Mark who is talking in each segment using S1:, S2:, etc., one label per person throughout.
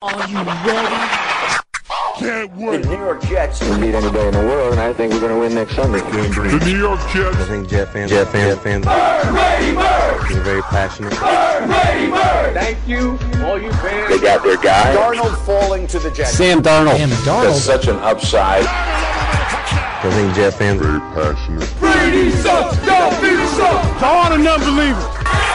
S1: Are you ready?
S2: Can't wait. The.
S3: New York Jets
S4: can beat anybody in the world, and I think we're going to win next Sunday.
S2: The New York Jets.
S5: I think Jet fans, Jet fans, fans, are very passionate.
S3: Thank you, all you fans.
S4: They got their guy.
S3: Darnold falling to the Jets.
S4: Sam Darnold.
S1: Sam
S4: That's
S1: Darnold.
S4: such an upside.
S5: I think Jet fans,
S2: Very passionate.
S3: Brady sucks. Don't be sucks.
S2: To all the non-believers.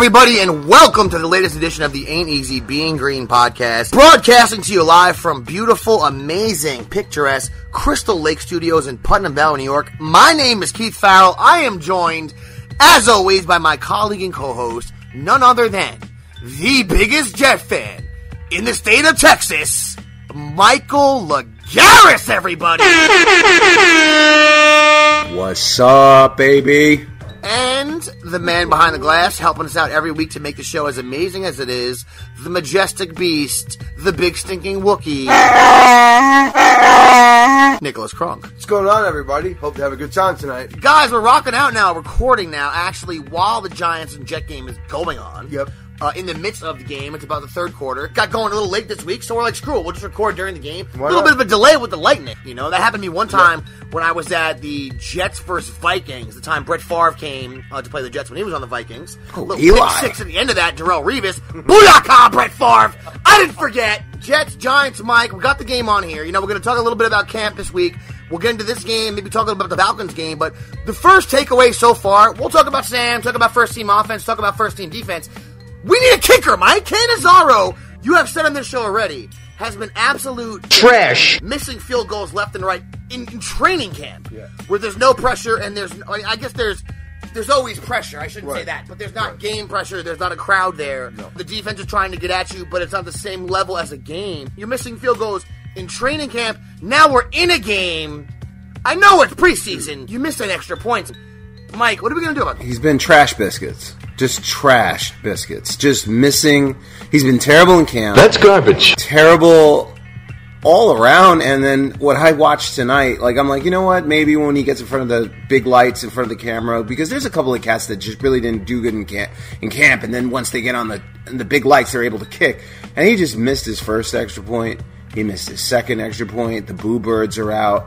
S6: Everybody, and welcome to the latest edition of the Ain't Easy Being Green podcast, broadcasting to you live from beautiful, amazing, picturesque Crystal Lake Studios in Putnam Valley, New York. My name is Keith Farrell. I am joined, as always, by my colleague and co-host, none other than the biggest Jet fan in the state of Texas, Michael Lagaris. Everybody.
S7: What's up, baby?
S6: And the man behind the glass, helping us out every week to make the show as amazing as it is, the majestic beast, the big stinking Wookie, Nicholas Kronk.
S7: What's going on, everybody? Hope to have a good time tonight.
S6: Guys, we're rocking out now, recording now, actually, while the Giants and Jet game is going on.
S7: Yep.
S6: Uh, in the midst of the game, it's about the third quarter. Got going a little late this week, so we're like, screw it, we'll just record during the game.
S7: Why
S6: a little
S7: not?
S6: bit of a delay with the lightning, you know. That happened to me one time when I was at the Jets versus Vikings. The time Brett Favre came uh, to play the Jets when he was on the Vikings. Oh, little
S7: Eli.
S6: six at the end of that, Darrelle Revis. Booyaka, Brett Favre! I didn't forget. Jets, Giants, Mike. We got the game on here. You know, we're going to talk a little bit about camp this week. We'll get into this game, maybe talk about the Falcons game. But the first takeaway so far, we'll talk about Sam, talk about first team offense, talk about first team defense. We need a kicker, Mike. Catanzaro, you have said on this show already, has been absolute
S4: Trash.
S6: missing field goals left and right in, in training camp, where there's no pressure and there's I I guess there's there's always pressure. I shouldn't say that, but there's not game pressure. There's not a crowd there. The defense is trying to get at you, but it's not the same level as a game. You're missing field goals in training camp. Now we're in a game. I know it's preseason. You missed an extra point. Mike, what are we gonna do about this?
S7: He's been trash biscuits. Just trash biscuits. Just missing. He's been terrible in camp.
S4: That's garbage.
S7: terrible all around. And then what I watched tonight, like I'm like, you know what? Maybe when he gets in front of the big lights, in front of the camera, because there's a couple of cats that just really didn't do good in camp. In camp, and then once they get on the in the big lights, they're able to kick. And he just missed his first extra point. He missed his second extra point. The Boo Birds are out.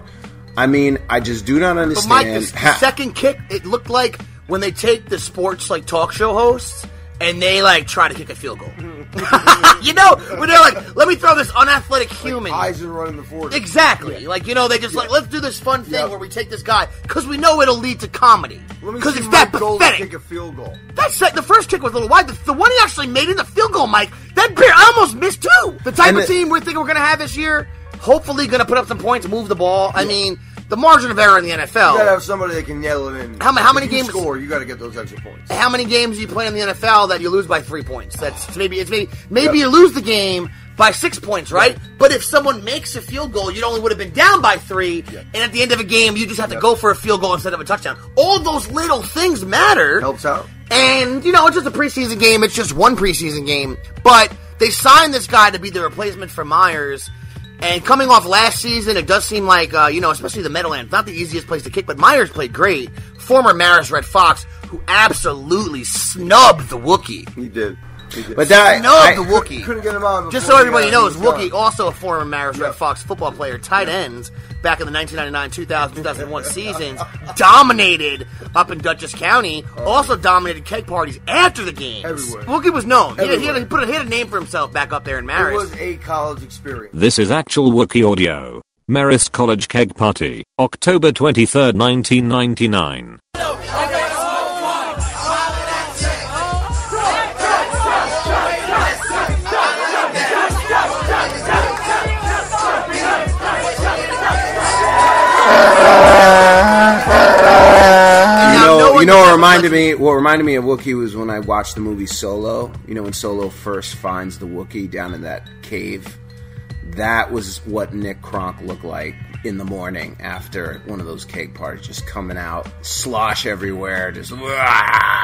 S7: I mean, I just do not
S6: But
S7: understand.
S6: Mike, this the
S7: how-
S6: second kick, it looked like when they take the sports like talk show hosts and they like try to kick a field goal. you know, when they're like, "Let me throw this unathletic human."
S7: Eyes are running the forty.
S6: Exactly. Like you know, they just like let's do this fun thing
S7: Yep.
S6: where we take this guy because we know it'll lead to comedy. Because it's that pathetic.
S7: Kick a field goal.
S6: That's the first kick was a little wide. The, the one he actually made in the field goal, Mike, that bear I almost missed too. The type
S7: And
S6: of
S7: the-
S6: team we think we're going to have this year, hopefully going to put up some points, move the ball. I mean, the margin of error in the NFL.
S8: You gotta have somebody that can nail it in.
S6: How how many games-
S8: score? You gotta get those extra points.
S6: how many games do you play in the NFL that you lose by three points? That's maybe it's maybe maybe you lose the game by six points, right? But if someone makes a field goal, you only would have been down by three, and at the end of a game, you just have to go for a field goal instead of a touchdown. All those little things matter.
S8: Helps out.
S6: And, you know, it's just a preseason game. It's just one preseason game. But they signed this guy to be the replacement for Myers. And coming off last season, it does seem like, uh, you know, especially the Meadowlands, not the easiest place to kick, but Myers played great. Former Marist Red Fox, who absolutely snubbed the Wookiee.
S8: He did. He did.
S7: But that
S6: Snubbed
S7: I-
S6: the Wookiee.
S8: couldn't get him on.
S6: Just so everybody knows,
S8: he was
S6: Wookie, also a former Marist
S8: Yeah.
S6: Red Fox football player, tight ends back in the 1999, 2000, 2001 seasons, dominated up in Dutchess County. Also dominated keg parties after the games.
S8: Everywhere.
S6: Wookie was known. He had, he, had, he put a, he had a name for himself back up there in
S8: It
S6: Marist.
S8: was a college experience.
S9: This is actual Wookie audio. Marist College Keg Party, October 23rd, 1999.
S7: You know,
S6: no
S7: you know what reminded me? What reminded me of Wookiee was when I watched the movie Solo. You know, when Solo first finds the Wookiee down in that cave, That was what Nick Kronk looked like in the morning after one of those cake parties, just coming out, slosh everywhere, just.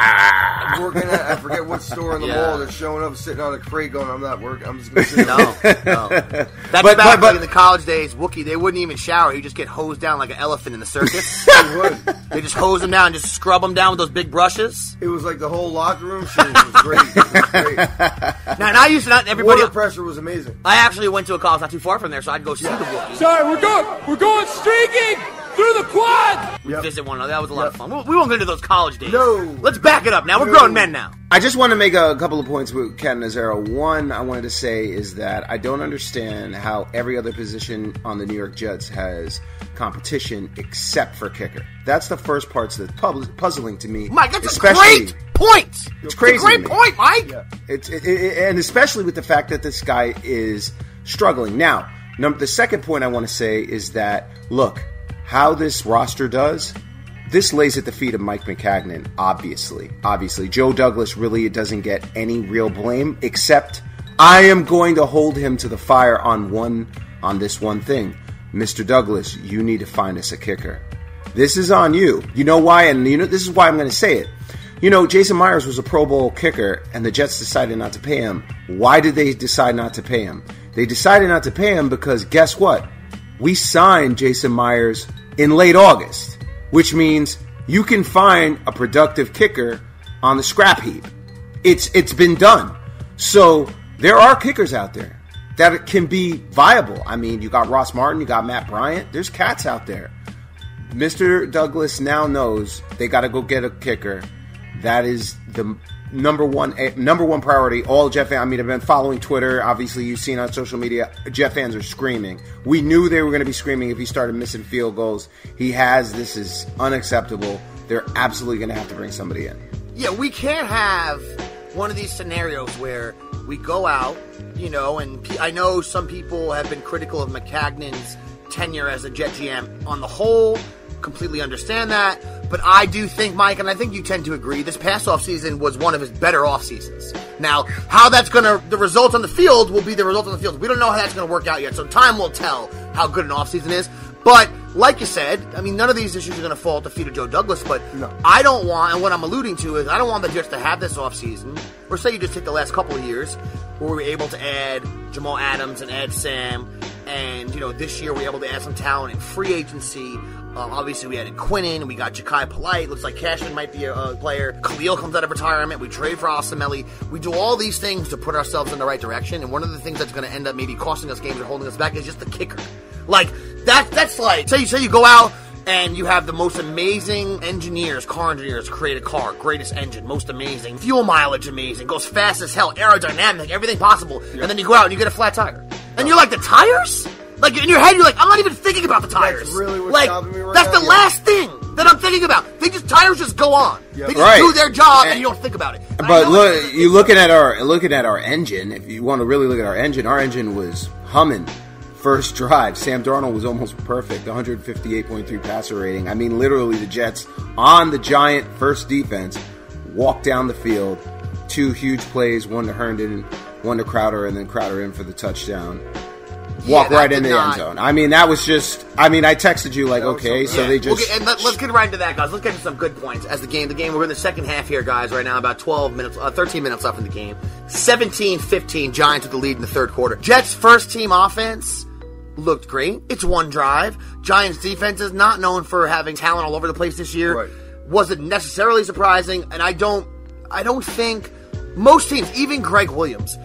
S7: Ah.
S8: I'm working at I forget what store in the
S6: Yeah.
S8: mall. They're showing up, sitting on a crate, going, "I'm not working. I'm just going to sit."
S6: No, no. That's
S7: But-
S6: back
S7: but- but-
S6: in the college days. Wookie, they wouldn't even shower. You just get hosed down like an elephant in the circus.
S8: They would.
S6: they just hose them down, and just scrub them down with those big brushes.
S8: It was like the whole locker room shit was great. It was great.
S6: Now, and I used to not everybody.
S8: Water pressure was amazing.
S6: I actually went to a college not too far from there, so I'd go see the Wookiee.
S2: Sorry, we're going. We're going streaking through the quad.
S6: We
S8: Yep.
S6: visit one another. That was a lot of fun. We, we won't go into those college days.
S8: No.
S6: Let's back it up now. We're
S8: No.
S6: grown men now.
S7: I just want to make a couple of points with Catanzaro. One, I wanted to say is that I don't understand how every other position on the New York Jets has competition except for kicker. That's the first part that's puzzling to me.
S6: Mike, that's
S7: especially,
S6: a great point.
S7: It's crazy
S6: a great
S7: to me.
S6: point, Mike. Yeah.
S7: It's it, it, and especially with the fact that this guy is struggling. Now, num- the second point I want to say is that look how this roster does. This lays at the feet of Mike Maccagnan. Obviously, obviously, Joe Douglas really doesn't get any real blame except I am going to hold him to the fire on one on this one thing, Mr. Douglas. You need to find us a kicker. This is on you. You know why? And you know this is why I'm going to say it. You know, Jason Myers was a Pro Bowl kicker, and the Jets decided not to pay him. Why did they decide not to pay him? They decided not to pay him because guess what? We signed Jason Myers in late August, which means you can find a productive kicker on the scrap heap. It's it's been done. So there are kickers out there that can be viable. I mean, you got Ross Martin, you got Matt Bryant. There's cats out there. Mr. Douglas now knows they got to go get a kicker. That is the number one eh, number one priority. All Jet fans. I mean, I've been following Twitter. Obviously, you've seen on social media. Jet fans are screaming. We knew they were going to be screaming if he started missing field goals. He has. This is unacceptable. They're absolutely going to have to bring somebody in.
S6: Yeah, we can't have one of these scenarios where we go out, you know, and I know some people have been critical of Maccagnan's tenure as a Jet GM. On the whole, completely understand that, but I do think, Mike, and I think you tend to agree, this past off season was one of his better off seasons. Now, how that's going to, the results on the field will be the results on the field. We don't know how that's going to work out yet, so time will tell how good an off season is. But like you said, I mean, none of these issues are going to fall at the feet of Joe Douglas. But I don't want, and what I'm alluding to is, I don't want the Jets to have this offseason, or say you just take the last couple of years, where we were able to add Jamal Adams and add Sam, and you know this year we were able to add some talent in free agency. Um, obviously, we added Quinnen, we got Jachai Polite. Looks like Cashman might be a, player. Kalil comes out of retirement. We trade for Osemele. We do all these things to put ourselves in the right direction. And one of the things that's going to end up maybe costing us games or holding us back is just the kicker. Like that. That's like say you say you go out and you have the most amazing engineers, car engineers, create a car, greatest engine, most amazing, fuel mileage amazing, goes fast as hell, aerodynamic, everything possible, and then you go out and you get a flat tire, and you're like the tires. Like in your head, you're like, I'm not even thinking about the tires.
S8: really what's
S6: like
S8: stopping me right
S6: that's
S8: now,
S6: the
S8: yeah.
S6: last thing that I'm thinking about. They just tires just go on. They just
S7: Right.
S6: do their job, and,
S7: And-
S6: you don't think about it. And I
S7: But
S6: know
S7: look,
S6: it's-
S7: you looking at our looking at our engine. If you want to really look at our engine, our engine was humming. First drive, Sam Darnold was almost perfect, 158.3 passer rating. I mean, literally, the Jets on the giant first defense walked down the field, two huge plays, one to Herndon, one to Crowder, and then Crowder in for the touchdown. Walk
S6: that
S7: right in the
S6: not-
S7: end zone. I mean, that was just. I mean, I texted you like, okay,
S8: so
S7: so
S6: Yeah.
S7: they just.
S6: get- and let, us get right into that, guys. Let's get to some good points as the game. The game. We're in the second half here, guys. Right now, about 12 minutes, uh, 13 minutes left in the game. 17-15, Giants with the lead in the third quarter. Jets' first team offense looked great. It's one drive. Giants' defense is not known for having talent all over the place this year.
S8: Right.
S6: Wasn't necessarily surprising, and I don't. I don't think most teams, even Gregg Williams,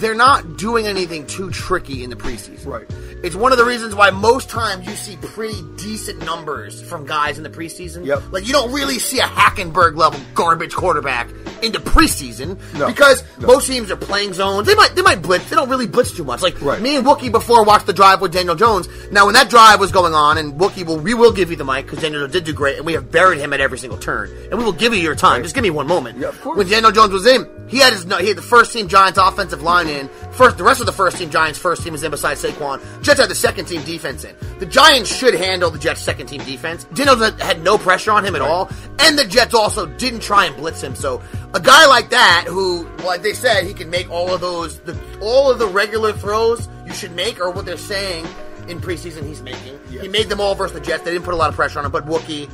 S6: they're not doing anything too tricky in the preseason.
S8: Right.
S6: It's one of the reasons why most times you see pretty decent numbers from guys in the preseason.
S8: Yep.
S6: Like you don't really see a Hackenberg level garbage quarterback into preseason
S8: No.
S6: because
S8: No.
S6: most teams are playing zones. They might they might blitz. They don't really blitz too much. Like
S8: Right.
S6: me and Wookie before watched the drive with Daniel Jones. Now when that drive was going on, and Wookie will we will give you the mic because Daniel Jones did do great, and we have buried him at every single turn, and we will give you your time. Just give me one moment.
S8: Yeah, of course.
S6: When Daniel Jones was in, he had his he had the first team Giants offensive line in. First, the rest of the first team Giants first team is in besides Saquon. Jets had the second team defense in. The Giants should handle the Jets second team defense. Dino had no pressure on him at all, and the Jets also didn't try and blitz him. So a guy like that, who like they said, he can make all of those the, all of the regular throws. You you should make, or what they're saying in preseason he's making. He made them all versus the Jets. They didn't put a lot of pressure on him, but Wookie,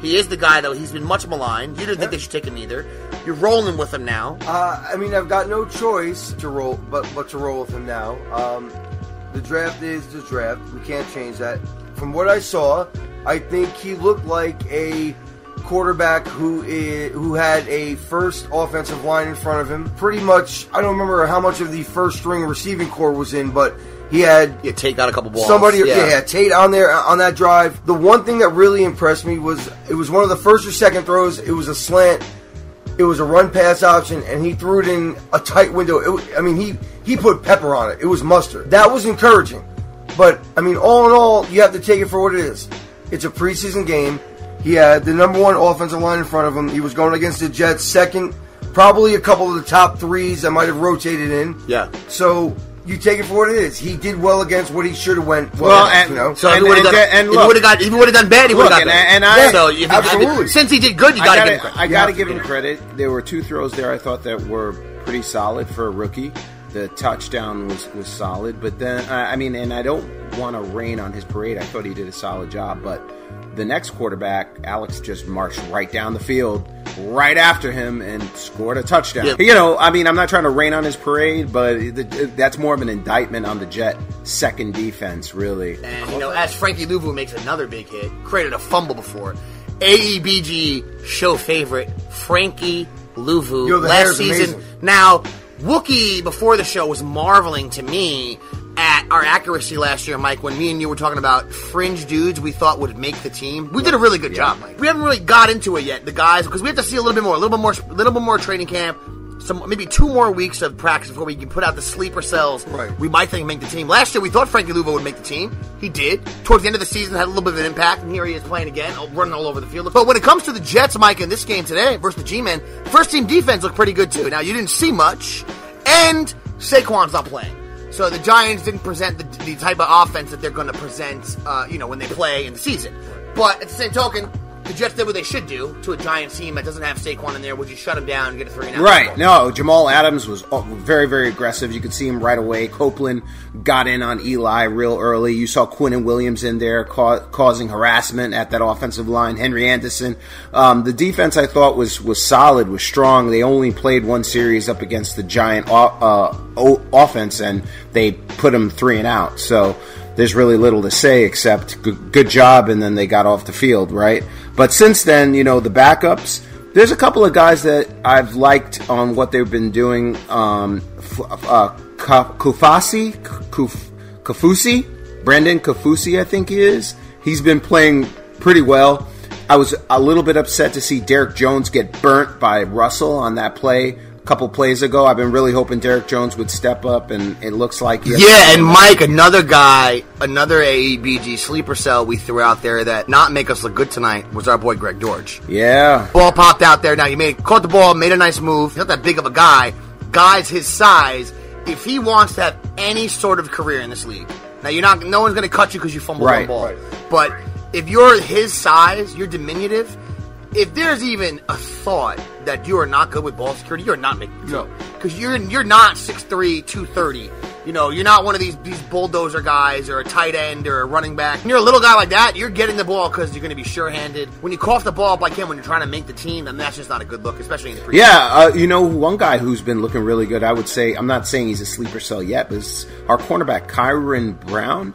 S6: he is the guy though. He's been much maligned. You didn't think they should take him either. You're rolling with him now.
S8: Uh, I mean, I've got no choice to roll, but but to roll with him now. Um, the draft is the draft. We can't change that. From what I saw, I think he looked like a quarterback who is, who had a first offensive line in front of him. Pretty much, I don't remember how much of the first string receiving core was in, but he had
S6: You take out a couple balls.
S8: Somebody, yeah. Tate on there on that drive. The one thing that really impressed me was it was one of the first or second throws. It was a slant. It was a run pass option, and he threw it in a tight window. It, I mean, he he put pepper on it. It was mustard. That was encouraging. But I mean, all in all, you have to take it for what it is. It's a preseason game. He had the number one offensive line in front of him. He was going against the Jets, second, probably a couple of the top threes that might have rotated in.
S6: Yeah.
S8: So you take it for what it is. He did well against what he should have went.
S7: Well,
S8: against,
S7: and-
S8: you know.
S6: So
S7: And-
S6: he would have done,
S7: and
S6: he
S7: look-
S6: got, if he would have done bad, he would have got
S7: and- and I-
S6: so if he-
S8: Absolutely.
S6: since he did good, you got to give him credit.
S7: I gotta give him credit. There were two throws there I thought that were pretty solid for a rookie. The touchdown was, was solid, but then I I mean, and I don't want to rain on his parade. I thought he did a solid job, but the next quarterback, Alex, just marched right down the field, right after him, and scored a touchdown.
S6: Yeah.
S7: You know, I mean, I'm not trying to rain on his parade, but that's more of an indictment on the Jet second defense, really.
S6: And you know, as Frankie Luvu makes another big hit, created a fumble before. AEBG show favorite Frankie
S8: Luvu
S6: last season.
S8: amazing.
S6: Now, Wookie before the show was marveling to me at our accuracy last year, Mike. When me and you were talking about fringe dudes we thought would make the team, we did a really good job, Mike. We haven't really got into it yet, the guys, because we have to see a little bit more, a little bit more, a little bit more training camp. Some maybe two more weeks of practice before we can put out the sleeper cells.
S8: Right.
S6: We might think make the team. Last year we thought Frankie Luvu would make the team. He did. Towards the end of the season had a little bit of an impact, and here he is playing again, oh, running all over the field. But when it comes to the Jets, Mike, in this game today versus the G-Men, first team defense looked pretty good too. Now you didn't see much, and Saquon's not playing. So the Giants didn't present the, the type of offense that they're going to present, uh, you know, when they play in the season. But at the same token, the Jets did what they should do to a Giants team that doesn't have Saquon in there, which you shut him down and get a three and out.
S7: Right. No, Jamal Adams was uh, very, very aggressive. You could see him right away. Copeland got in on Eli real early. You saw Quinnen Williams in there ca- causing harassment at that offensive line. Henry Anderson. Um, the defense I thought was was solid, was strong. They only played one series up against the Giant uh, o- offense, and they put them three and out. So there's really little to say except good, good job, and then they got off the field, right? But since then, you know, the backups. There's a couple of guys that I've liked on what they've been doing. Um, uh, Kufasi, Kuf- Kafusi, Brandon Kafusi, I think he is. He's been playing pretty well. I was a little bit upset to see Derrick Jones get burnt by Russell on that play couple plays ago. I've been really hoping Derrick Jones would step up, and it looks like he
S6: Yeah, and Mike, another guy, another AEBG sleeper cell we threw out there that not make us look good tonight was our boy Greg Dortch.
S7: yeah,
S6: Ball popped out there. Now you made caught the ball, made a nice move. He's not that big of a guy. Guys his size, if he wants to have any sort of career in this league, now you're not. No one's going to cut you because you fumbled
S7: Right.
S6: one ball. But if you're his size, you're diminutive. If there's even a thought that you are not good with ball security, you're not making
S8: No.
S6: because you're you're not 6'3", 230. You know, you're not one of these these bulldozer guys or a tight end or a running back. When you're a little guy like that, you're getting the ball because you're going to be sure-handed. When you cough the ball up like him when you're trying to make the team, then that's just not a good look, especially in the pre.
S7: Yeah, uh, you know, one guy who's been looking really good, I would say, I'm not saying he's a sleeper cell yet, but it's our cornerback, Kyron Brown.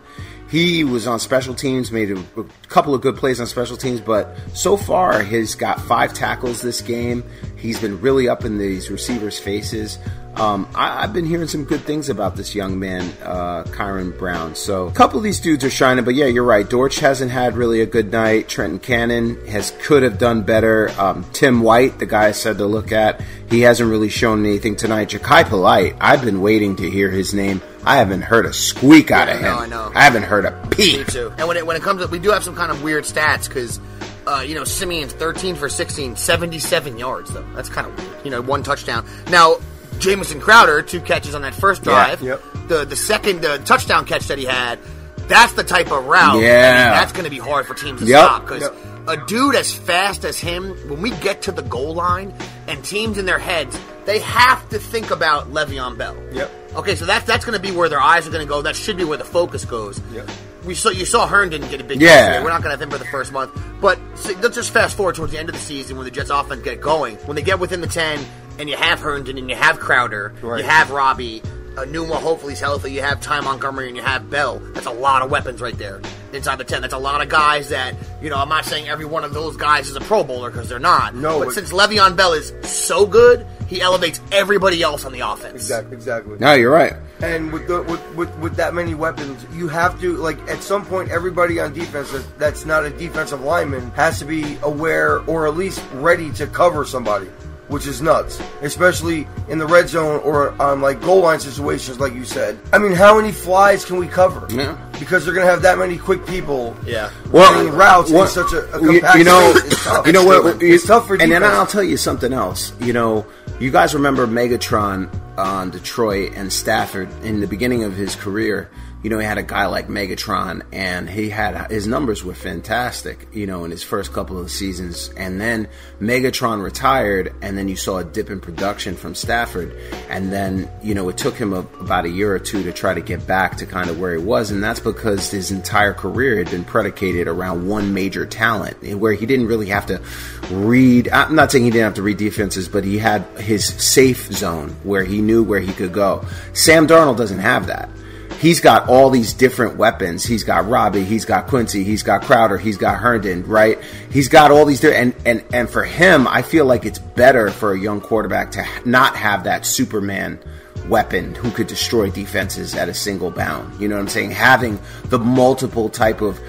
S7: He was on special teams, made a, a couple of good plays on special teams, but so far he's got five tackles this game. He's been really up in these receivers' faces. Um, I, I've been hearing some good things about this young man, uh, Kyron Brown. So a couple of these dudes are shining, but yeah, you're right. Dortch hasn't had really a good night. Trenton Cannon has could have done better. Um, Tim White, the guy I said to look at, he hasn't really shown anything tonight. Jachai Polite, I've been waiting to hear his name. I haven't heard a squeak out of
S6: I know,
S7: him.
S6: I know.
S7: I haven't heard a peep.
S6: Me too. And when it, when it comes up, we do have some kind of weird stats because, uh, you know, Siemian's 13 for 16, 77 yards, though. That's kind of weird. You know, one touchdown. Now, Jamison Crowder, two catches on that first drive.
S8: yep.
S6: The the second uh, touchdown catch that he had, that's the type of route. I mean,
S7: Yeah.
S6: that's going to be hard for teams to
S7: Yep.
S6: stop because
S8: Yep.
S6: a dude as fast as him, when we get to the goal line and teams in their heads, they have to think about Le'Veon Bell.
S8: Yep.
S6: Okay, so that's that's going to be where their eyes are going to go. That should be where the focus goes. We saw you saw Herndon get a big
S7: Yeah.
S6: yesterday. We're not going to have him for the first month, but so let's just fast forward towards the end of the season when the Jets' offense get going. When they get within the ten, and you have Herndon and you have Crowder,
S8: Right.
S6: you have Robbie, uh, Numa. Hopefully he's healthy. You have Ty Montgomery and you have Bell. That's a lot of weapons right there inside the ten. That's a lot of guys that you know. I'm not saying every one of those guys is a Pro Bowler because they're not.
S8: No,
S6: but
S8: but-
S6: since Le'Veon Bell is so good, he elevates everybody else on the offense.
S8: Exactly. Exactly.
S7: No, you're right.
S8: And with, the, with with with that many weapons, you have to like at some point everybody on defense that, that's not a defensive lineman has to be aware or at least ready to cover somebody, which is nuts, especially in the red zone or on like goal line situations, like you said. I mean, how many flies can we cover?
S7: Yeah.
S8: Because they're gonna have that many quick people.
S6: Yeah.
S8: running routes in such a, a
S7: you,
S8: compact
S7: you know,
S8: space. Tough.
S7: you know what?
S8: It's tough for
S7: And then. I'll tell you something else. You know, you guys remember Megatron on Detroit and Stafford in the beginning of his career. You know, he had a guy like Megatron, and he had his numbers were fantastic. You know, in his first couple of seasons, and then Megatron retired, and then you saw a dip in production from Stafford, and then you know it took him a, about a year or two to try to get back to kind of where he was, and that's because his entire career had been predicated around one major talent, where he didn't really have to read. I'm not saying he didn't have to read defenses, but he had his safe zone where he knew where he could go. Sam Darnold doesn't have that. He's got all these different weapons. He's got Robbie, he's got Quincy, he's got Crowder, he's got Herndon, right? He's got all these different, and, and, and for him, I feel like it's better for a young quarterback to not have that Superman weapon who could destroy defenses at a single bound. You know what I'm saying? Having the multiple type of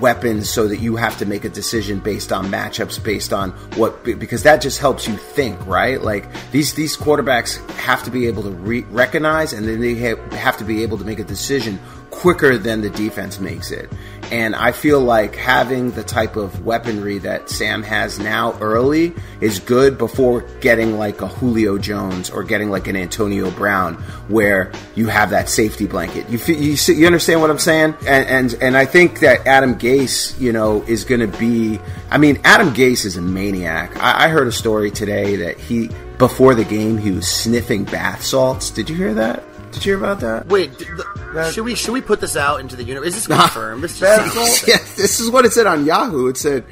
S7: weapons so that you have to make a decision based on matchups, based on what because that just helps you think, right? Like these these quarterbacks have to be able to re- recognize and then they have, have to be able to make a decision quicker than the defense makes it. And I feel like having the type of weaponry that Sam has now early is good before getting like a Julio Jones or getting like an Antonio Brown, where you have that safety blanket. You you, you understand what I'm saying? And, and and I think that Adam Gase, you know, is going to be. I mean, Adam Gase is a maniac. I, I heard a story today that he before the game he was sniffing bath salts. Did you hear that? Did you hear about that?
S6: Wait, d- the, should we should we put this out into the universe? Is this confirmed? This
S8: Bath
S6: just
S8: salt?
S7: yeah, this is what it said on Yahoo. It said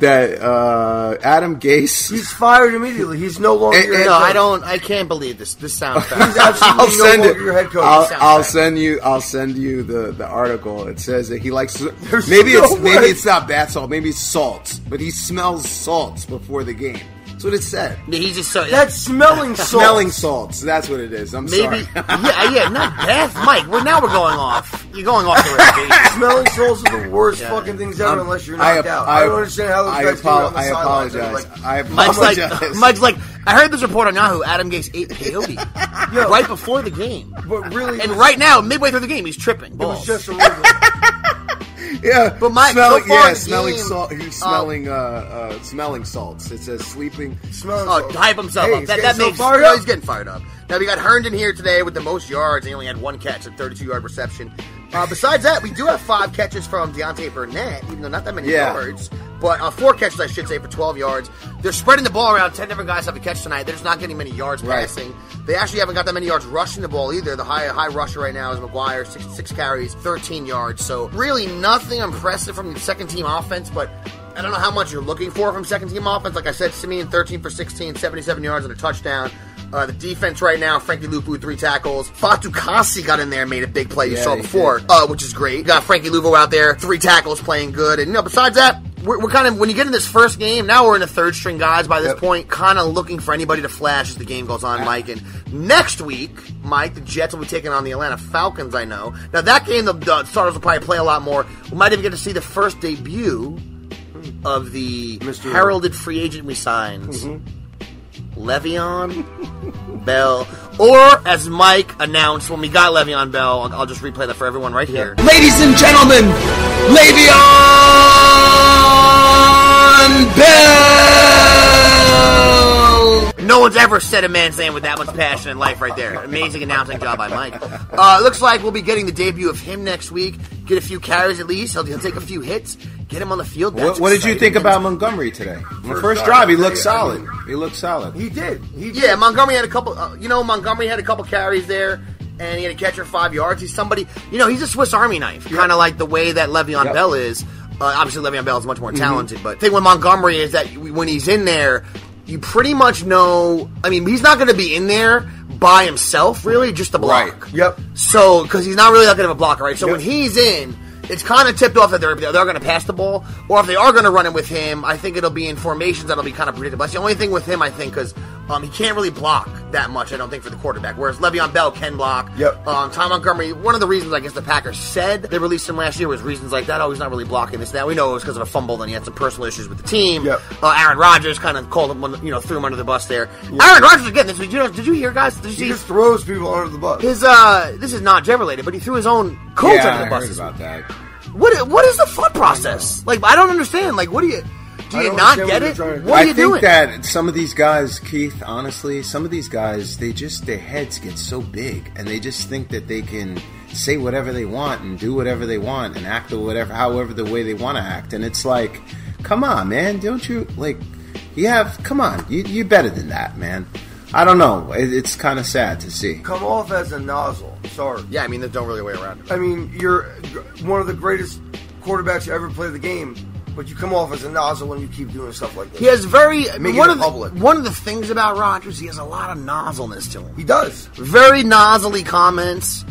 S7: that uh, Adam Gase.
S8: He's fired immediately. He's no longer.
S7: And-
S8: your
S7: and-
S8: head
S6: no,
S8: coach.
S6: I don't. I can't believe this. This sounds
S8: He's
S6: bad.
S8: absolutely
S7: I'll
S8: no
S7: send
S8: longer
S7: it.
S8: your head coach.
S7: I'll, I'll send you. I'll send you the, the article. It says that he likes.
S8: There's
S7: maybe
S8: no
S7: it's
S8: way.
S7: maybe it's not bath salt. Maybe it's salts. But he smells salts before the game. That's what it said.
S6: He's just so
S8: That's smelling salt.
S7: Smelling salts. That's what it is. I'm
S6: maybe.
S7: sorry.
S6: yeah, yeah, not Beth, Mike. We're now we're going off. You're going off the reservation.
S8: Smelling salts are the worst
S6: Yeah.
S8: fucking things ever,
S7: Um,
S8: unless you're
S7: I
S8: knocked
S7: ap-
S8: out.
S7: I-
S8: I, don't understand how those
S7: I
S8: guys
S7: apo-
S8: on the
S7: I apologize.
S8: Like,
S7: I
S6: Mike's like. Mike's like, I heard this report on Yahoo. Adam Gase ate peyote
S8: Yo.
S6: right before the game,
S8: but really,
S6: and right now, midway through the game, he's tripping.
S8: it was
S6: Balls.
S8: just a little.
S7: Yeah,
S6: But Mike,
S7: smelling, yeah, smelling
S6: game,
S7: salt. He's
S6: uh,
S7: smelling, uh, uh, smelling salts. It says sleeping.
S8: smelling
S6: Oh, hype himself
S8: Hey,
S6: up. That, that
S8: so
S6: makes
S8: fired
S6: no, he's getting fired up. Now we got Herndon here today with the most yards. He only had one catch, a 32 yard reception. Uh, besides that, we do have five catches from Deontay Burnett, even though not that many
S7: Yeah.
S6: yards. But uh, four catches, I should say, for 12 yards. They're spreading the ball around. 10 different guys have a catch tonight. They're just not getting many yards
S7: Right.
S6: passing. They actually haven't got that many yards rushing the ball either. The high high rusher right now is McGuire, six, six carries, 13 yards. So really nothing impressive from the second team offense, but I don't know how much you're looking for from second team offense. Like I said, Siemian 13 for 16, 77 yards and a touchdown. Uh, the defense right now, Frankie Lupu, three tackles. Fatukasi got in there and made a big play you
S7: Yeah,
S6: saw before, uh, which is great. got Frankie Luvu out there, three tackles, playing good. And, you know, besides that, we're, we're kind of, when you get in this first game, now we're in the third string guys by this
S7: Yep.
S6: point, kind of looking for anybody to flash as the game goes on, Mike. And next week, Mike, the Jets will be taking on the Atlanta Falcons, I know. Now, that game, the, the starters will probably play a lot more. We might even get to see the first debut of the
S8: Mr.
S6: heralded free agent we signed. Mm-hmm. Le'Veon Bell. Or, as Mike announced when we got Le'Veon Bell, I'll, I'll just replay that for everyone right here.
S7: Ladies and gentlemen, Le'Veon Bell.
S6: No one's ever said a man's name with that much passion in life right there. Amazing announcing job by Mike. Uh, looks like we'll be getting the debut of him next week. Get a few carries at least. He'll, he'll take a few hits. Get him on the field.
S7: What,
S6: That's
S7: what did you think about Montgomery today? The first drive, he looked solid. He looked solid.
S8: He did. He did.
S6: Yeah, Montgomery had a couple. Uh, you know, Montgomery had a couple carries there, and he had a catch for five yards. He's somebody, you know, he's a Swiss Army knife, kind of like the way that Le'Veon
S8: Yep.
S6: Bell is. Uh, obviously, Le'Veon Bell is much
S7: Mm-hmm.
S6: more talented, but the thing with Montgomery is that when he's in there, you pretty much know. I mean, he's not going to be in there by himself, really, just to block.
S7: Right.
S8: Yep.
S6: So, because he's not really that good of a blocker, right? So
S8: Yep.
S6: when he's in, it's kind of tipped off that they're they're going to pass the ball, or if they are going to run it with him, I think it'll be in formations that'll be kind of predictable. That's the only thing with him, I think, because um, he can't really block that much. I don't think for the quarterback, whereas Le'Veon Bell can block.
S8: Yep.
S6: Um, Ty Montgomery, one of the reasons I guess the Packers said they released him last year was reasons like that. Oh, he's not really blocking this. Now we know it was because of a fumble, and he had some personal issues with the team.
S8: Yep.
S6: Uh, Aaron Rodgers kind of called him, you know, threw him under the bus there. Aaron Rodgers again. This did you know, did you hear guys? Did you
S8: He
S6: see
S8: just throws people under the bus.
S6: his uh this is not Jeff related, but he threw his own coach
S7: yeah,
S6: under the
S7: I
S6: bus.
S7: heard
S6: this
S7: about that.
S6: What what is the thought process? Like I don't understand. Like what do you do
S8: I
S6: you
S8: don't
S6: not
S8: understand
S6: get
S8: what
S6: it?
S8: they're trying to do.
S6: What
S7: I think that some of these guys, Keith, honestly, some of these guys, they just their heads get so big, and they just think that they can say whatever they want and do whatever they want and act or whatever, however the way they want to act, and it's like, come on, man, don't you like? You have, come on, you you're better than that, man. I don't know. It, it's kind of sad to see.
S8: Come off as a nozzle. Sorry.
S6: yeah, I mean there's no really way around it.
S8: I mean, you're one of the greatest quarterbacks to ever play the game, but you come off as a nozzle when you keep doing stuff like this.
S6: He has very
S8: Make
S6: one of the, one of the things about Rogers. He has a lot of nozzleness to him.
S8: He does.
S6: very nozzly comments.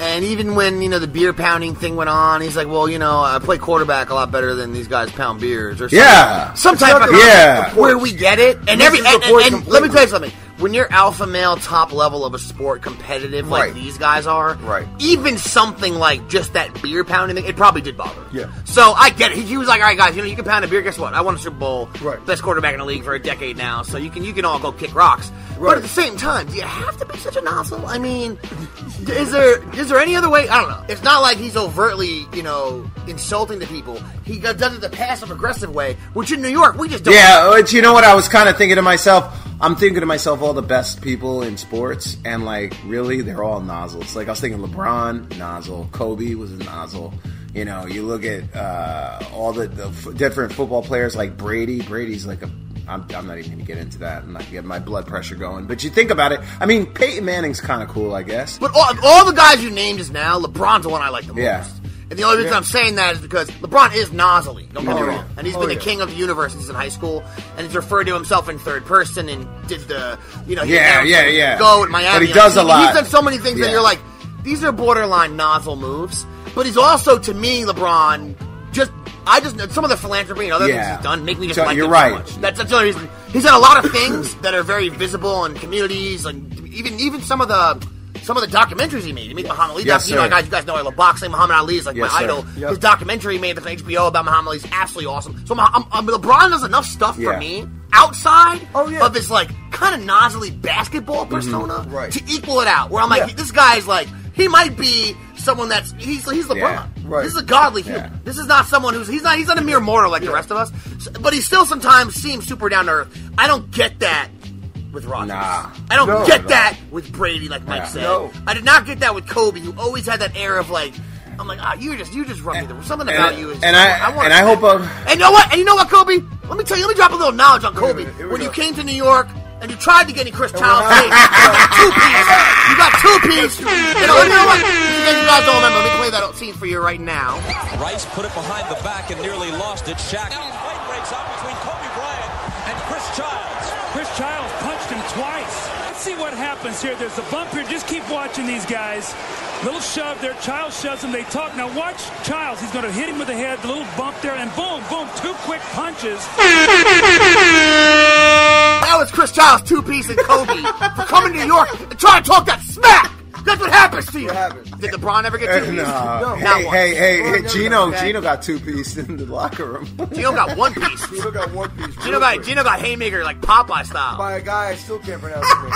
S6: And even when you know the beer pounding thing went on, he's like, "Well, you know, I play quarterback a lot better than these guys pound beers." Or something.
S7: Yeah.
S6: some type of
S7: Yeah.
S6: where we get it. And
S8: This
S6: every and, and- and let me tell you something. When you're alpha male, top level of a sport, competitive like
S8: Right.
S6: these guys are,
S8: Right.
S6: Even something like just that beer pounding thing, it probably did bother. him.
S8: Yeah.
S6: So I get it. He, he was like, "All right, guys, you know, you can pound a beer. Guess what? I won a Super Bowl.
S8: Right.
S6: Best quarterback in the league for a decade now. So you can you can all go kick rocks.
S8: Right.
S6: But at the same time, do you have to be such a nozzle? I mean, is there is there any other way? I don't know. It's not like he's overtly, you know, insulting the people. He does it the passive aggressive way, which in New York we just don't.
S7: Yeah, but you know what? I was kind of thinking to myself. I'm thinking to myself, all the best people in sports, and like, really, they're all nozzles. Like, I was thinking LeBron, nozzle. Kobe was a nozzle. You know, you look at uh, all the, the f- different football players, like Brady. Brady's like a. I'm, I'm not even going to get into that. I'm not getting my blood pressure going. But you think about it. I mean, Peyton Manning's kind of cool, I guess.
S6: But all, all the guys you named just now, LeBron's the one I like the most.
S7: Yeah.
S6: And the only reason I'm saying that is because LeBron is nozzly. Don't get me
S8: Oh,
S6: wrong.
S8: yeah.
S6: And he's
S8: Oh,
S6: been the
S8: yeah.
S6: king of the universe since in high school. And he's referred to himself in third person and did the, you know,
S7: Yeah, yeah, yeah.
S6: Go at Miami.
S7: But he does a lot.
S6: He's done so many things that you're like, these are borderline nozzle moves. But he's also, to me, LeBron, just, I just, some of the philanthropy and other
S7: Yeah.
S6: things he's done make me just
S7: So
S6: like
S7: you're
S6: him
S7: right.
S6: so much. That's, that's the only reason. He's done a lot of things that are very visible in communities and even, even some of the, some of the documentaries he made. He made the Muhammad Ali
S7: Yes,
S6: doc- You know, guys, you guys know I love boxing. Muhammad Ali is like
S7: Yes,
S6: my
S7: sir.
S6: idol.
S8: Yep.
S6: His documentary he made on HBO about Muhammad Ali is absolutely awesome. So I'm, um, I'm, um, LeBron does enough stuff
S7: Yeah.
S6: for me outside
S8: Oh, yeah.
S6: of his like kind of nozzly basketball mm-hmm. persona
S8: Right.
S6: to equal it out. Where I'm like,
S8: Yeah.
S6: this guy's like he might be someone that's he's he's LeBron.
S7: Yeah.
S8: Right.
S6: This is a godly
S7: Yeah.
S6: human. This is not someone who's he's not he's not a mere mortal like the rest of us. S- But he still sometimes seems super down to earth. I don't get that with Rodgers.
S7: Nah.
S6: I don't
S8: No.
S6: get that with Brady, like Mike
S7: Yeah.
S6: said.
S8: No.
S6: I did not get that with Kobe, who always had that air of like, I'm like, ah, you just you just run me. The, something
S7: And-
S6: about you is.
S7: and I-
S6: wanna
S7: and I
S6: snap.
S7: hope, uh,
S6: and you know what? And you know what, Kobe? Let me tell you. Let me drop a little knowledge on Kobe.
S8: minute, here we
S6: when you
S8: go.
S6: came to New York and you tried to get in Chris
S8: And
S6: Child's
S8: what
S6: you got two piece. You got two piece. You know, you know what? Just in case you guys don't remember, let me play that scene for you right now.
S1: Rice put it behind the back and nearly lost it. Shaq. Now fight breaks out between Kobe Bryant and Chris Childs.
S2: Chris Childs punched him twice. Let's see what happens here. There's a bump here. Just keep watching these guys. Little shove there. Childs shoves him. They talk. Now watch Childs. He's going to hit him with the head. The little bump there. And boom, boom. Two quick punches.
S6: That was Chris Childs, two piece, and Kobe for coming to New York and trying to talk that smack. That's what happens to you.
S8: What happened?
S6: Did LeBron ever get two piece?
S7: no.
S8: No.
S6: Not
S7: Hey,
S6: one.
S7: hey, hey, hey, Geno,
S6: okay.
S7: Geno got two piece in the locker room.
S6: Geno got one piece.
S8: Geno got one piece.
S6: Geno
S8: real
S6: got
S8: quick.
S6: Geno got haymaker like Popeye style.
S8: by a guy I still can't pronounce his name.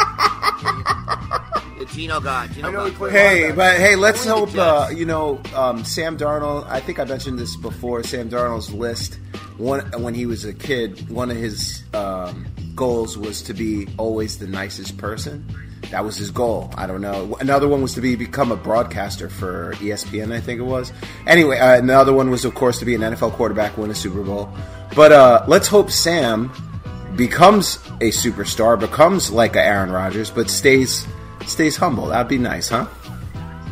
S6: Yeah, Geno got Geno
S8: I know he played.
S7: Hey, but hey, let's hope uh, you know um, Sam Darnold. I think I mentioned this before. Sam Darnold's list. One when he was a kid, one of his um, goals was to be always the nicest person. That was his goal. I don't know. Another one was to be become a broadcaster for ESPN. I think it was. Anyway, uh, another one was of course to be an NFL quarterback, win a Super Bowl. But uh, let's hope Sam becomes a superstar, becomes like a Aaron Rodgers, but stays stays humble. That'd be nice, huh?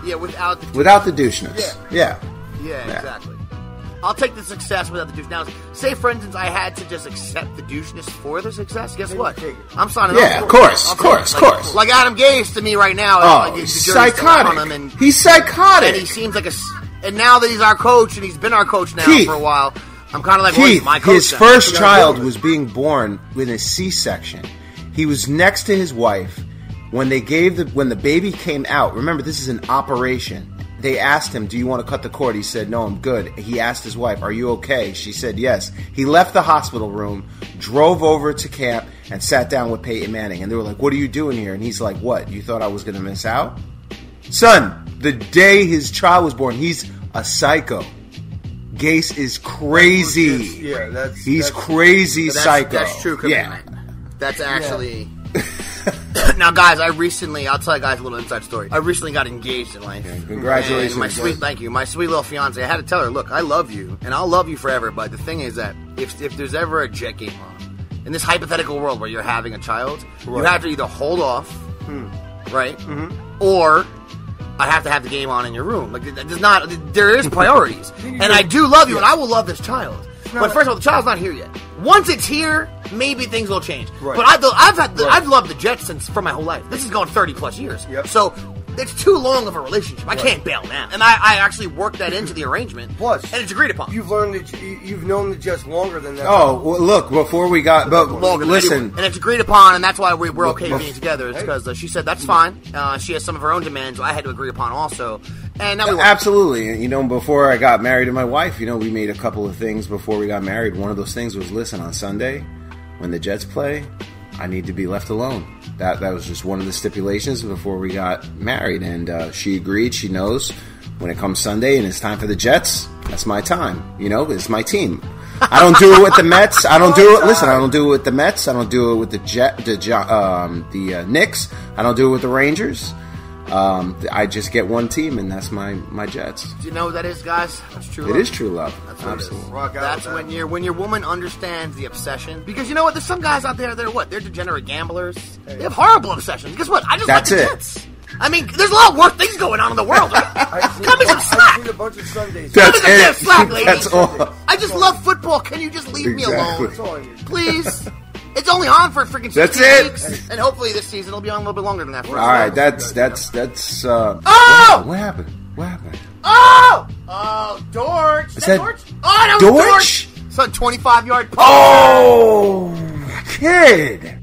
S6: Yeah, without the
S7: without the doucheness. Yeah.
S6: Yeah,
S7: Yeah.
S6: exactly. I'll take the success without the douche. Now, say for instance, I had to just accept the doucheness for the success. Guess what? I'm signing
S7: Yeah,
S6: off.
S7: of course, of course, of course.
S6: Like Adam Gase to me right now.
S7: Oh,
S6: like,
S7: he's
S6: the jury's still out
S7: psychotic.
S6: on him, and
S7: He's psychotic.
S6: and he seems like a. s- And now that he's our coach and he's been our coach now
S7: Keith.
S6: for a while, I'm kind of like, well,
S7: Keith,
S6: my coach.
S7: his
S6: now.
S7: first child was being born with a C-section. He was next to his wife when they gave the when the baby came out. Remember, this is an operation. They asked him, "Do you want to cut the cord?" He said, "No, I'm good." He asked his wife, "Are you okay?" She said, "Yes." He left the hospital room, drove over to camp, and sat down with Peyton Manning. And they were like, "What are you doing here?" And he's like, "What? You thought I was going to miss out?" Son, the day his child was born, he's a psycho. Gase is crazy.
S8: Yeah, that's
S7: He's
S8: that's-
S7: crazy
S6: That's,
S7: psycho.
S6: that's true
S7: Yeah.
S6: That's actually. Now, guys, I recently, I'll tell you guys a little inside story. I recently got engaged in life.
S7: congratulations.
S6: And my sweet, thank you. My sweet little fiance, I had to tell her, look, I love you, and I'll love you forever, but the thing is that if, if there's ever a jet game on, in this hypothetical world where you're having a child, you have to either hold off,
S7: Hmm.
S6: right?
S8: Mm-hmm.
S6: Or. I have to have the game on in your room. Like, there's not, there is priorities, and I do love you, and I will love this child. But first of all, the child's not here yet. Once it's here, maybe things will change.
S8: Right.
S6: But I've, I've had, the,
S8: Right.
S6: I've loved the Jets since for my whole life. This has gone thirty plus years.
S8: Yep.
S6: So it's too long of a relationship. I can't bail now, and I, I actually worked that into the arrangement.
S8: Plus,
S6: and it's agreed upon.
S8: You've learned that you, you've known the Jets longer than that.
S7: Oh, well, look, before we got, but
S6: Longer
S7: listen,
S6: anyone. and it's agreed upon, and that's why we, we're okay
S7: Bef-
S6: being together. It's because uh, she said that's fine. Uh, she has some of her own demands. I had to agree upon also, and now we work.
S7: absolutely. You know, before I got married to my wife, you know, we made a couple of things before we got married. One of those things was, listen, on Sunday, when the Jets play, I need to be left alone. That that was just one of the stipulations before we got married, and uh, she agreed. She knows when it comes Sunday and it's time for the Jets, that's my time. You know, it's my team. I don't do it with the Mets. I don't do it. Listen, I don't do it with the Mets. I don't do it with the Jet, the um, the uh, Knicks. I don't do it with the Rangers. Um, I just get one team, and that's my my Jets.
S6: Do you know what that is, guys? That's true.
S7: It
S6: love.
S7: is true love.
S6: That's what.
S7: Absolutely.
S8: Rock
S6: That's
S8: with that.
S6: when your when your woman understands the obsession. Because you know what? There's some guys out there that are what? They're degenerate gamblers. They have horrible obsessions. Guess what? I just
S7: That's
S6: like the
S7: it.
S6: Jets. I mean, there's a lot of worse things going on in the world.
S8: I've
S6: Cut me some
S8: I've
S6: slack.
S8: seen a bunch of Sundays.
S6: Cut
S7: That's
S6: me some damn
S7: it.
S6: slack, lady.
S7: That's all.
S6: I just love football. Can you just leave me alone,
S8: That's all I need.
S6: please? It's only on for freaking 16
S7: That's it.
S6: weeks, and hopefully this season it'll be on a little bit longer than that. For.
S7: All right, that's that's that's. Uh,
S6: Oh!
S7: What happened? What happened?
S6: Oh! Oh, Dortch. Is, that
S7: that
S6: Dortch? Oh, that was
S7: Dortch?
S6: Dortch. It's a 25 yard.
S7: Oh, kid!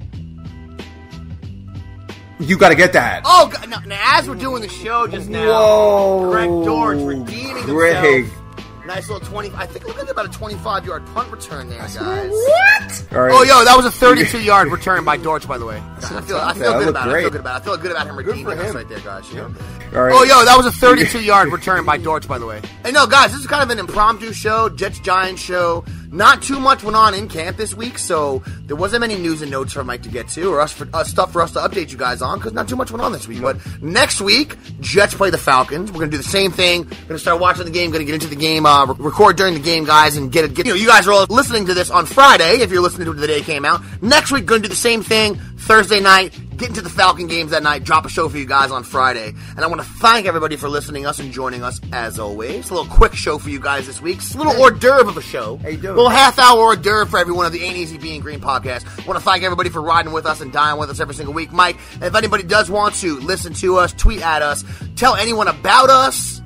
S7: You got to get that.
S6: Oh, God. Now, now, as we're doing the show just now,
S7: Whoa,
S6: Greg Dortch redeeming
S7: Greg.
S6: himself. Nice little 20. I think look at about a 25 yard punt return there, guys.
S7: What? All right.
S6: Oh, yo, that was a 32 yard return by Dortch, by the way. I feel, I feel good
S7: looked
S6: about it. I feel good about it. I feel good about him redeeming
S8: for
S6: us right there, guys. You know?
S7: All right.
S6: Oh, yo, that was a 32 yard return by Dortch, by the way. Hey, no, guys, this is kind of an impromptu show, Jets Giants show. Not too much went on in camp this week, so there wasn't many news and notes for Mike to get to, or us for uh, stuff for us to update you guys on, because not too much went on this week. But next week, Jets play the Falcons. We're gonna do the same thing. We're gonna start watching the game. Gonna get into the game. Uh, re- record during the game, guys, and get it. You know, you guys are all listening to this on Friday. If you're listening to it the day it came out. Next week, gonna do the same thing. Thursday night, get into the Falcon games that night, drop a show for you guys on Friday. And I want to thank everybody for listening us and joining us as always. A little quick show for you guys this week. It's a little hors d'oeuvre of a show.
S8: Hey, dude.
S6: A little half hour hors d'oeuvre for everyone of the Ain't Easy Being Green podcast. I want to thank everybody for riding with us and dying with us every single week. Mike, if anybody does want to listen to us, tweet at us, tell anyone about us,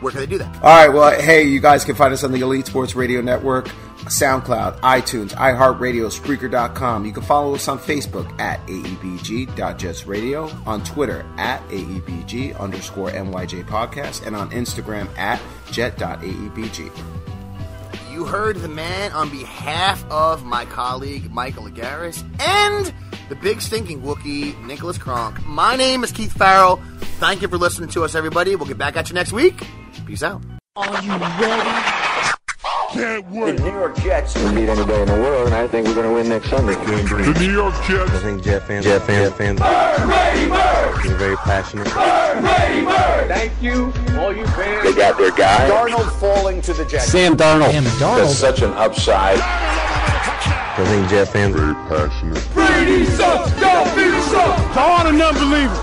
S6: where can they do that?
S7: All right. Well, hey, you guys can find us on the Elite Sports Radio Network, SoundCloud, iTunes, iHeartRadio, Spreaker.com. You can follow us on Facebook at AEBG.JetsRadio, on Twitter at AEBG underscore NYJ Podcast, and on Instagram at Jet.AEBG.
S6: You heard the man on behalf of my colleague Michael Agaris and the big stinking Wookie Nicholas Kronk. My name is Keith Farrell. Thank you for listening to us, everybody. We'll get back at you next week. Peace out.
S4: The New York Jets can beat anybody in the world, and I think we're going to win next Sunday.
S5: The New York Jets.
S10: I think Jet fans, Jet fans, fans, They're very passionate.
S3: Thank you, all you fans.
S4: They got their guy.
S3: Darnold falling to the Jets.
S10: Sam Darnold.
S4: That's such an upside.
S10: I think Jet fans are very passionate.
S3: Brady sucks. Don't be sucks.
S2: To all the non-believers.